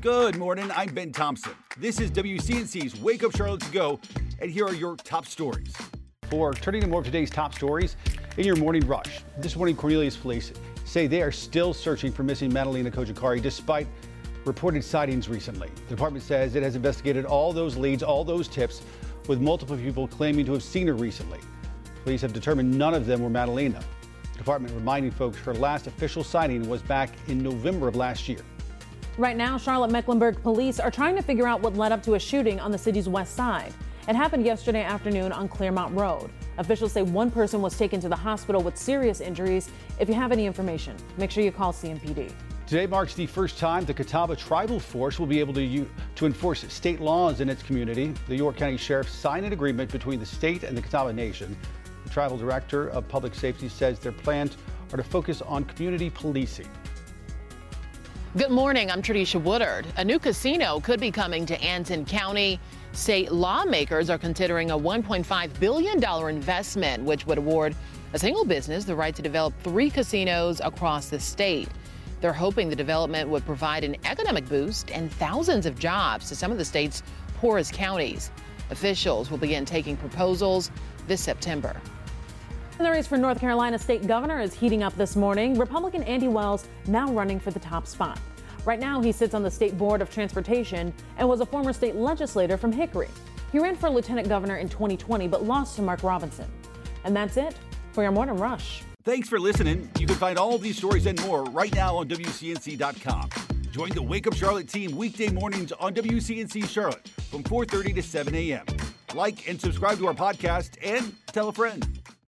Good morning. I'm Ben Thompson. This is WCNC's Wake Up Charlotte to Go, and here are your top stories. For turning to more of today's top stories in your morning rush. This morning, Cornelius police say they are still searching for missing Madalina Cojocari despite reported sightings recently. The department says it has investigated all those leads, all those tips, with multiple people claiming to have seen her recently. Police have determined none of them were Madalina. The department reminding folks her last official sighting was back in November of last year. Right now, Charlotte Mecklenburg police are trying to figure out what led up to a shooting on the city's west side. It happened yesterday afternoon on Claremont Road. Officials say one person was taken to the hospital with serious injuries. If you have any information, make sure you call CMPD. Today marks the first time the Catawba Tribal Force will be able to, to enforce state laws in its community. The York County Sheriff signed an agreement between the state and the Catawba Nation. The Tribal Director of Public Safety says their plans are to focus on community policing. Good morning. I'm Tradisha Woodard. A new casino could be coming to Anson County. State lawmakers are considering a $1.5 billion investment, which would award a single business the right to develop three casinos across the state. They're hoping the development would provide an economic boost and thousands of jobs to some of the state's poorest counties. Officials will begin taking proposals this September. The race for North Carolina state governor is heating up this morning. Republican Andy Wells now running for the top spot. Right now, he sits on the state board of transportation and was a former state legislator from Hickory. He ran for lieutenant governor in 2020 but lost to Mark Robinson. And that's it for your morning rush. Thanks for listening. You can find all these stories and more right now on WCNC.com. Join the Wake Up Charlotte team weekday mornings on WCNC Charlotte from 4:30 to 7 a.m. Like and subscribe to our podcast and tell a friend.